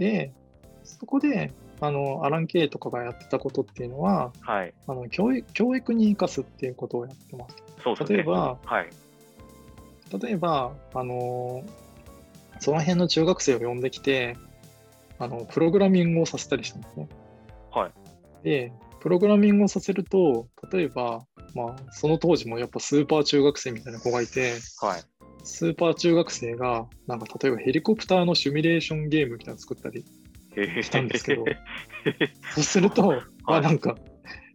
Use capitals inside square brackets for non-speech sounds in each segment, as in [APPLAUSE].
で、そこで、あの、アラン・ケイとかがやってたことっていうのは、はい。あの教育教育に生かすっていうことをやってます。そうですね。例えばはい。例えば、あのその辺の中学生を呼んできて、あのプログラミングをさせたりしたんですね。はい。で、プログラミングをさせると、例えば、まあ、その当時もやっぱスーパー中学生みたいな子がいて、はい。スーパー中学生が、なんか例えばヘリコプターのシミュレーションゲームみたいなの作ったり、へしたんですけどそうすると、まあなんか、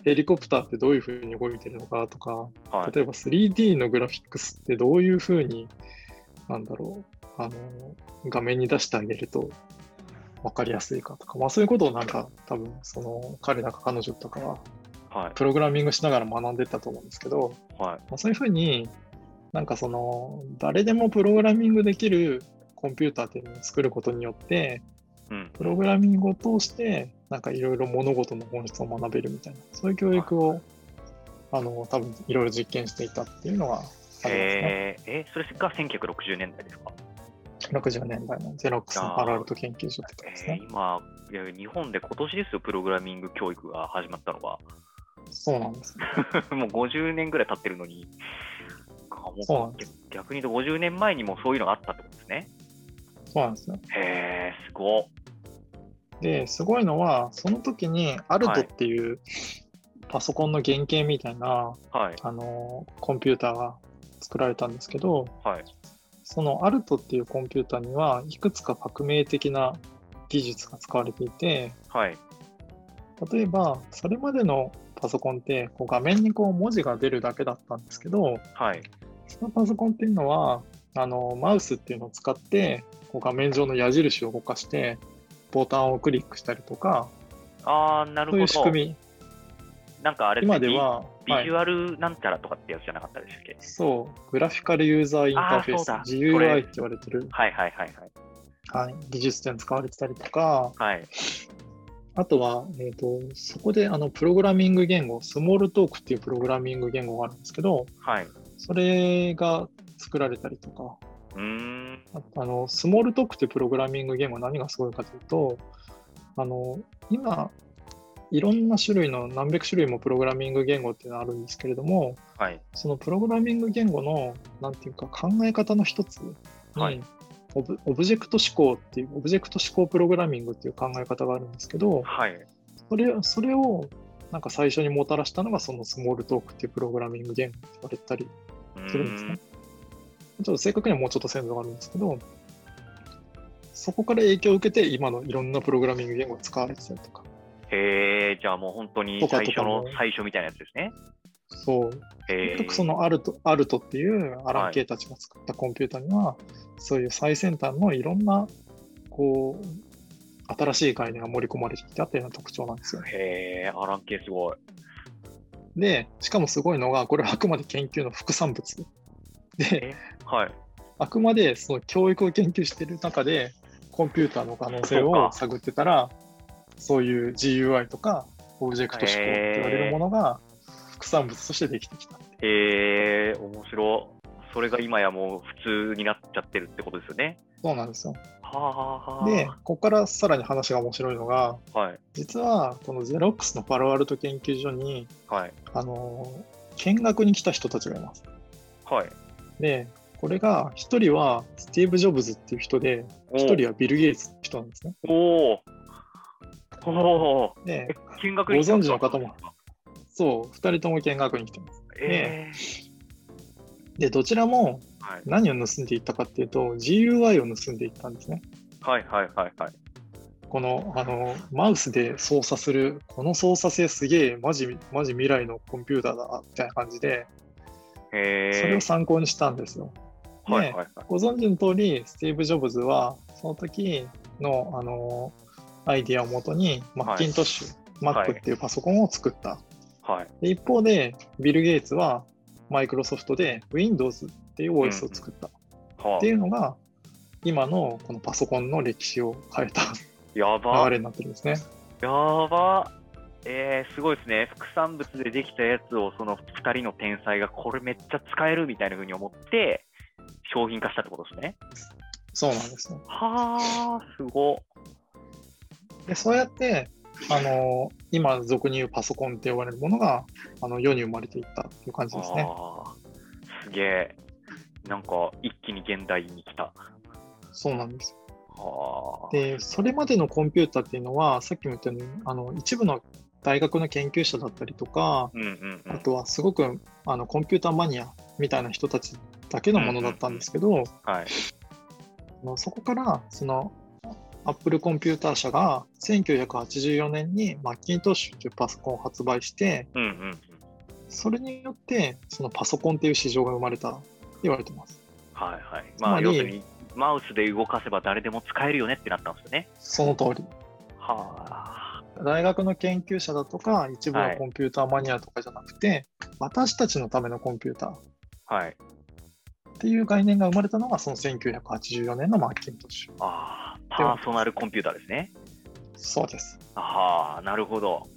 ヘリコプターってどういうふうに動いてるのかとか、はい。例えば 3D のグラフィックスってどういうふうに、なんだろう、あの、画面に出してあげると分かりやすいかとか、まあそういうことをなんか多分、その彼らか彼女とかは、はい。プログラミングしながら学んでったと思うんですけど、はい。まあ、そういうふうになんかその、誰でもプログラミングできるコンピューターっていうのを作ることによって、うん。プログラミングを通して、なんかいろいろ物事の本質を学べるみたいな、そういう教育を、あの、多分いろいろ実験していたっていうのがありますね。えー、え、それが1960年代ですか？60年代のゼロックスのパラアルト研究所ってことですね。えー今日本で今年ですよ、プログラミング教育が始まったのが。そうなんです。[LAUGHS] もう50年ぐらい経ってるのに、そうなんで逆に言うと50年前にもそういうのがあったってことですね。そうなんですよ。へえ、すごっ。で、すごいのは、その時にアルトっていうパソコンの原型みたいな、はい。あの、コンピューターが作られたんですけど、はい。そのアルトっていうコンピューターにはいくつか革命的な技術が使われていて、はい。例えば、それまでのパソコンってこう画面にこう文字が出るだけだったんですけど、はい。そのパソコンっていうのは、あのマウスっていうのを使ってこう画面上の矢印を動かして、ボタンをクリックしたりとか、ああ、なるそういうほど。仕組み、なんかあれ今では、はい。ビビジュアルなんちゃらとかってやつじゃなかったでしたっけ、そう、グラフィカルユーザーインターフェース。GUI って言われてる、はいはいはいはい。はい、技術点使われてたりとか、はい。あとは、えー、とそこであのプログラミング言語、スモールトークっていうプログラミング言語があるんですけど、はい。それが作られたりとか、うーん。ああのスモールトークっていうプログラミング言語何がすごいかというと、あの今、いろんな種類の何百種類もプログラミング言語っていうのがあるんですけれども、はい。そのプログラミング言語の、なんていうか考え方の一つに、はいオブオブジェクト指向っていう、オブジェクト指向プログラミングっていう考え方があるんですけど、はい。それそれをなんか最初にもたらしたのがその Smalltalk っていうプログラミング言語って言われたりするんですねん。。ちょっと正確にはもうちょっと先祖があるんですけど、そこから影響を受けて今のいろんなプログラミング言語が使われてたりとか、へえ、じゃあもう本当に最初の最初みたいなやつですね。そう、結局そのアルトアルトっていうアラン・ケイたちが作ったコンピューターには、そういう最先端のいろんなこう新しい概念が盛り込まれてきたっていうのが特徴なんですよ。へえ、アラン系すごい。で、しかもすごいのが、これはあくまで研究の副産物。で、はい。あくまでその教育を研究している中で、コンピューターの可能性を探ってたら、そういう GUI とか、オブジェクト思考って言われるものが副産物としてできてきた。へえ、面白い。それが今やもう普通になっちゃってるってことですよね。そうなんですよ。で、ここからさらに話が面白いのが、はい。実はこのゼロックスのパロアルト研究所に、はい。あの見学に来た人たちがいます。はい。で、これが、一人はスティーブ・ジョブズっていう人で、お一人はビル・ゲイツって人なんですね。おお。でえ、見学に来たご存知の方もそう、二人とも見学に来てます。えで、どちらも。何を盗んでいったかっていうと、GUI を盗んでいったんですね。はいはいはいはい。この、あの、マウスで操作する、この操作性すげえ、マジ、マジ未来のコンピューターだ、みたいな感じで。それを参考にしたんですよ。ではいはいはい。ご存知の通り、スティーブ・ジョブズは、その時の、あの、アイディアをもとに、マッキントッシュ、はい Mac っていうパソコンを作った。はい。で一方で、ビル・ゲイツは、マイクロソフトで Windows っていう OS を作った。はっていうのが、今のこのパソコンの歴史を変えたあ、やば流。れになってるんですね。やば。えー、すごいですね。副産物でできたやつを、その2人の天才がこれめっちゃ使えるみたいな風に思って、商品化したってことですね。そうなんですよ。はあ、すご。でそうやって、あの今、俗に言うパソコンって呼ばれるものがあの世に生まれていったっていう感じですね。すげえ。なんか、一気に現代に来た。そうなんです。はあ。で、それまでのコンピューターっていうのは、さっきも言ったように、あの一部の大学の研究者だったりとか、うんうんうん。あとはすごくあのコンピューターマニアみたいな人たちだけのものだったんですけど、はい。あのそこからそのアップルコンピューター社が1984年にマッキントッシュというパソコンを発売して、うんうんうん。それによってそのパソコンっていう市場が生まれたと言われてます。はいはい。つまあ、要するに、マウスで動かせば誰でも使えるよねってなったんですよね。その通り。はあ。大学の研究者だとか、一部のコンピューターマニアとかじゃなくて、私たちのためのコンピューターっはい。ていう概念が生まれたのがその1984年のマッキントッシュ。ああ、パーソナルコンピューターですね。そうです。ああ、なるほど。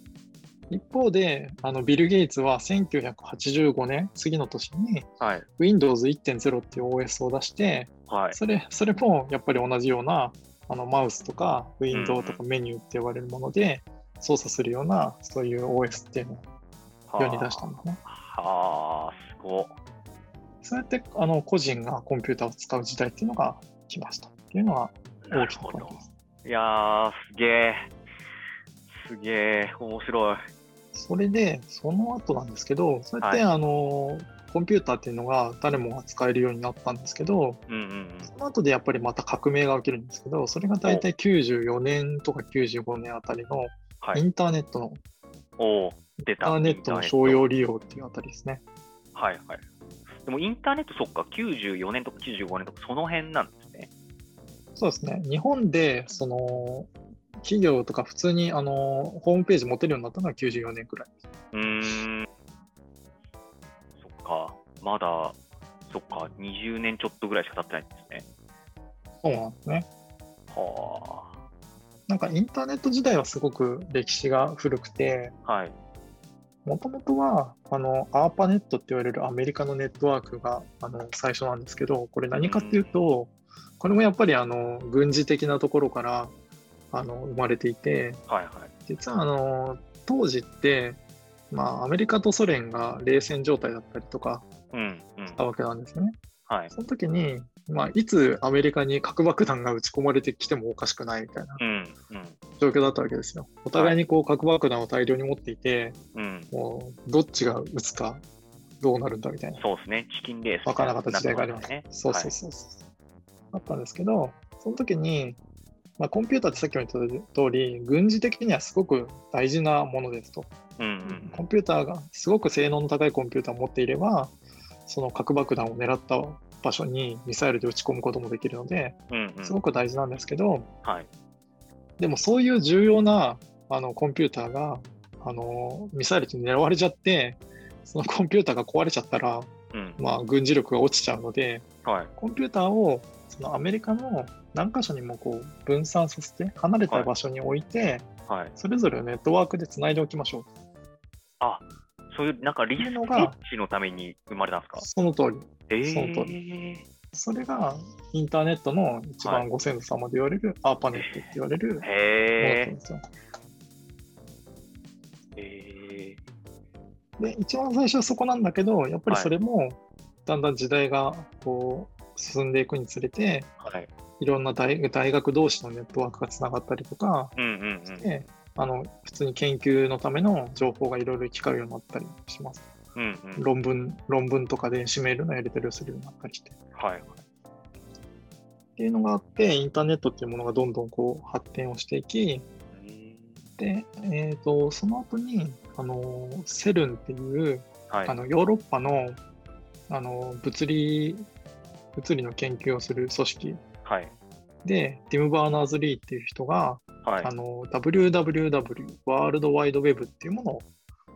一方で、あのビル・ゲイツは1985年、次の年にはい。Windows 1.0っていう OS を出して、はい。それそれもやっぱり同じようなあのマウスとかウィンドウとうかメニューって呼ばれるもので操作するようなそういう OS っていうのを世に出したんですね。はあ、すごっ。そうやってあの個人がコンピューターを使う時代っていうのが来ましたっていうのが大きななるほどポイントです。いやー、すげえ。すげえ、面白い。それで、その後なんですけど、そうやって、はいあのコンピューターっていうのが誰もが使えるようになったんですけど、うんうんうん。その後でやっぱりまた革命が起きるんですけど、それが大体94年とか95年あたりのはい。インターネットの、おお、出た。インターネットの商用利用っていうあたりですね。はいはい。でもインターネット、そっか、94年とか95年とか、その辺なんで。そうですね。日本で、その、企業とか普通にあのホームページ持てるようになったのは94年くらい。うーん。そっか、まだ、そっか、20年ちょっとぐらいしか経ってないんですね。そうなんですね。はなんかインターネット時代はすごく歴史が古くて、あ。はい。もともとはあの ARPANET って言われるアメリカのネットワークがあの最初なんですけど、これ何かっていうと、これもやっぱりあの軍事的なところからあの生まれていて、はいはい。実はあの当時って、まあ、アメリカとソ連が冷戦状態だったりとかうんうんし。たわけなんですね。はい。その時に、まあ、いつアメリカに核爆弾が撃ち込まれてきてもおかしくないみたいなうんうん状況だったわけですよ。お互いにこう核爆弾を大量に持っていて、うん。もうどっちが撃つかどうなるんだみたいな。そうですね。チキンレース。わからなかった時代がありますね。そうそうそうそう。あったんですけど、その時に、まあ、コンピューターってさっきも言った通り、軍事的にはすごく大事なものですと。はい。うんうんコンピューターがすごく性能の高いコンピューターを持っていれば、その核爆弾を狙った場所にミサイルで撃ち込むこともできるので、うんうん。すごく大事なんですけど、はい。でもそういう重要なあのコンピューターがあのミサイルに狙われちゃって、そのコンピューターが壊れちゃったら、うん。まあ、軍事力が落ちちゃうので、はい。コンピューターをそのアメリカの何箇所にもこう分散させて、離れた場所に置いて、はい。それぞれをネットワークでつないでおきましょう。あ、そういう、なんかリスのがのために生まれたんですか？その通り。えその通えそれがインターネットの一番ご先祖様で言われる、アーパネットって言われるものだったんへえ。ですよ。えで、一番最初はそこなんだけど、やっぱりそれもだんだん時代がこう進んでいくにつれて、ーはい。いろんな大大学同士のネットワークがつながったりとか、うんうんうん。であの普通に研究のための情報がいろいろ行き交うようになったりします。うんうん。論文論文とか電子メールのやり取りをするようになったりして。はい。っていうのがあって、インターネットっていうものがどんどんこう発展をしていき、で、えー、とその後にあのセルンっていう、はい。あのヨーロッパのあの物理物理の研究をする組織はい。で、ティム・バーナーズ・リーっていう人が、はいあ。の WWW、 World Wide Web っていうものを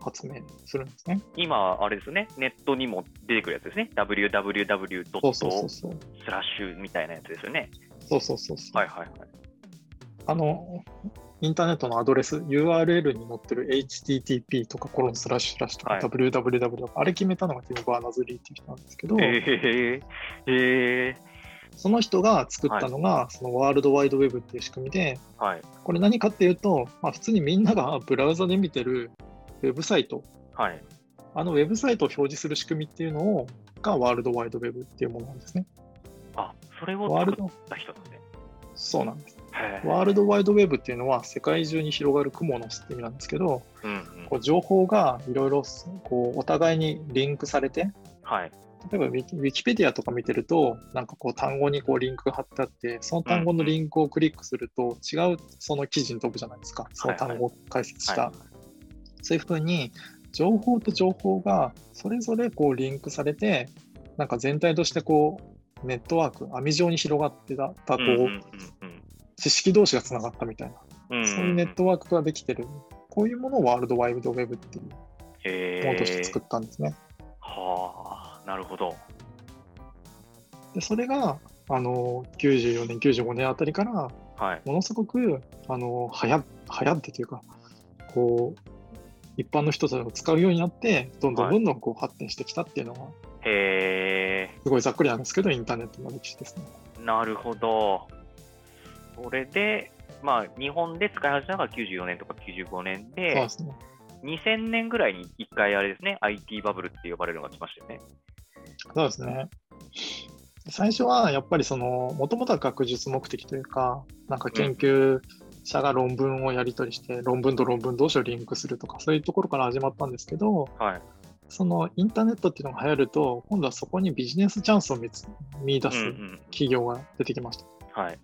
発明するんですね。今、あれですね、ネットにも出てくるやつですね。www. そうそうそうそう。スラッシュみたいなやつですよね。そうそうそうそう。はいはいはい。あの、インターネットのアドレス、URL に載ってる HTTP とかコロンスラッシュスラッシュとかはい www とか、あれ決めたのがティム・バーナーズ・リーっていう人なんですけど、えー、えー、その人が作ったのが、そのワールドワイドウェブっていう仕組みで、はい。これ何かっていうと、まあ、普通にみんなが [LAUGHS] ブラウザで見てるウェブサイト、はい。あのウェブサイトを表示する仕組みっていうのをがワールドワイドウェブっていうものなんですね。あ、それを作っドた人なんで。そうなんです。ワールドワイドウェブっていうのは世界中に広がるクモの巣って意味なんですけど、うんうんこう情報がいろいろこうお互いにリンクされて、はい。例えばウィキペディアとか見てると、なんかこう単語にこうリンクが貼ってあって、その単語のリンクをクリックすると違うその記事に飛ぶじゃないですか。その単語を解説した。はいそういうふうに情報と情報がそれぞれこうリンクされて、なんか全体としてこうネットワーク、網状に広がってたたこう、うんうんうんうん知識同士がつながったみたいな、うんそういうネットワークができてる。こういうものをワールドワイドウェブっていうへものとしてー作ったんですね。はあ、なるほど。でそれがあの94年、95年あたりからはい。ものすごくあのはや流行ってというか、こう一般の人たちが使うようになって、どんどんはいどんどんこう発展してきたっていうのが、へすごいざっくりなんですけど、インターネットの歴史ですね。え、なるほど。それで、まあ、日本で使い始めたのが94年とか95年そうでで、すね。2000年ぐらいに一回あれですね、IT バブルって呼ばれるのが来ましたよね。そうですね。最初はやっぱりその、もともとは学術目的というか、なんか研究者が論文をやり取りして、論文と論文同士をリンクするとか、そういうところから始まったんですけど、はい。そのインターネットっていうのが流行ると、今度はそこにビジネスチャンスを見つ見出すうんうん企業が出てきました。はい。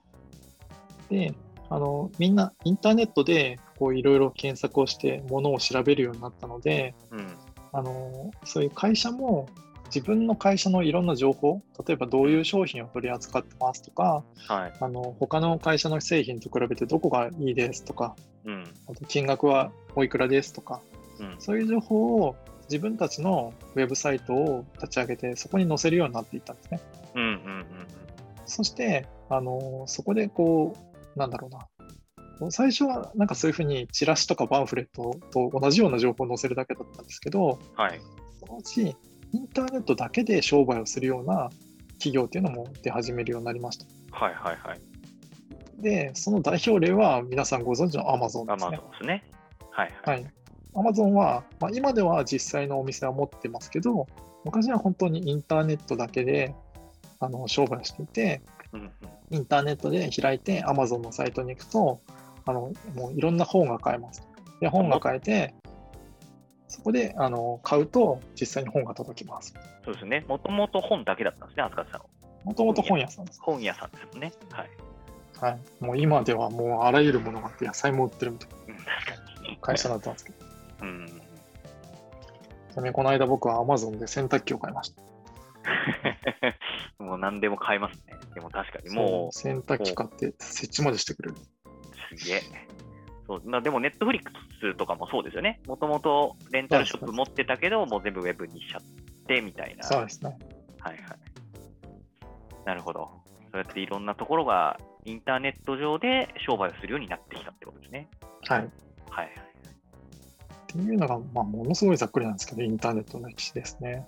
で、あのみんなインターネットでこういろいろ検索をして、ものを調べるようになったので、うん。あのそういう会社も自分の会社のいろんな情報、例えばどういう商品を取り扱ってますとか、はい。あの他の会社の製品と比べてどこがいいですとか、うん。あと金額はおいくらですとか、うん。そういう情報を自分たちのウェブサイトを立ち上げて、そこに載せるようになっていったんですね。うん。うん。うん。そして、あのそこでこう、なんだろうな。最初はなんかそういうふうにチラシとかパンフレットと同じような情報を載せるだけだったんですけど、はい。そのうちインターネットだけで商売をするような企業っていうのも出始めるようになりました。はい。はい。はい。で、その代表例は皆さんご存知の Amazon アマゾンですね。ですね。はい。は。はいい。Amazon は、まあ、今では実際のお店は持ってますけど、昔は本当にインターネットだけであの商売をしていて。インターネットで開いて Amazon のサイトに行くと、あのもういろんな本が買えます。で、本が買えて、そこであの買うと実際に本が届きます。そうですね。もともと本だけだったんですね、扱ってたの。もともと本屋さんです。本屋さんですもんね。はい。はい。もう今ではもうあらゆるものがあって野菜も売ってるみたい。な会社になってますけど。うん。ちなみにこの間僕は Amazon で洗濯機を買いました。[LAUGHS] もう何でも買えますね。でも確かにもそう洗濯機買って設置までしてくれる。う、すげえ。そうまあ、でも、ネットフリックスとかもそうですよね。もともとレンタルショップ持ってたけど、もう全部ウェブにしちゃってみたいな。そうですね。はいはい。なるほど。そうやっていろんなところがインターネット上で商売をするようになってきたってことですね。はい。っはいはい。ていうのが、まあ、ものすごいざっくりなんですけど、インターネットの歴史ですね。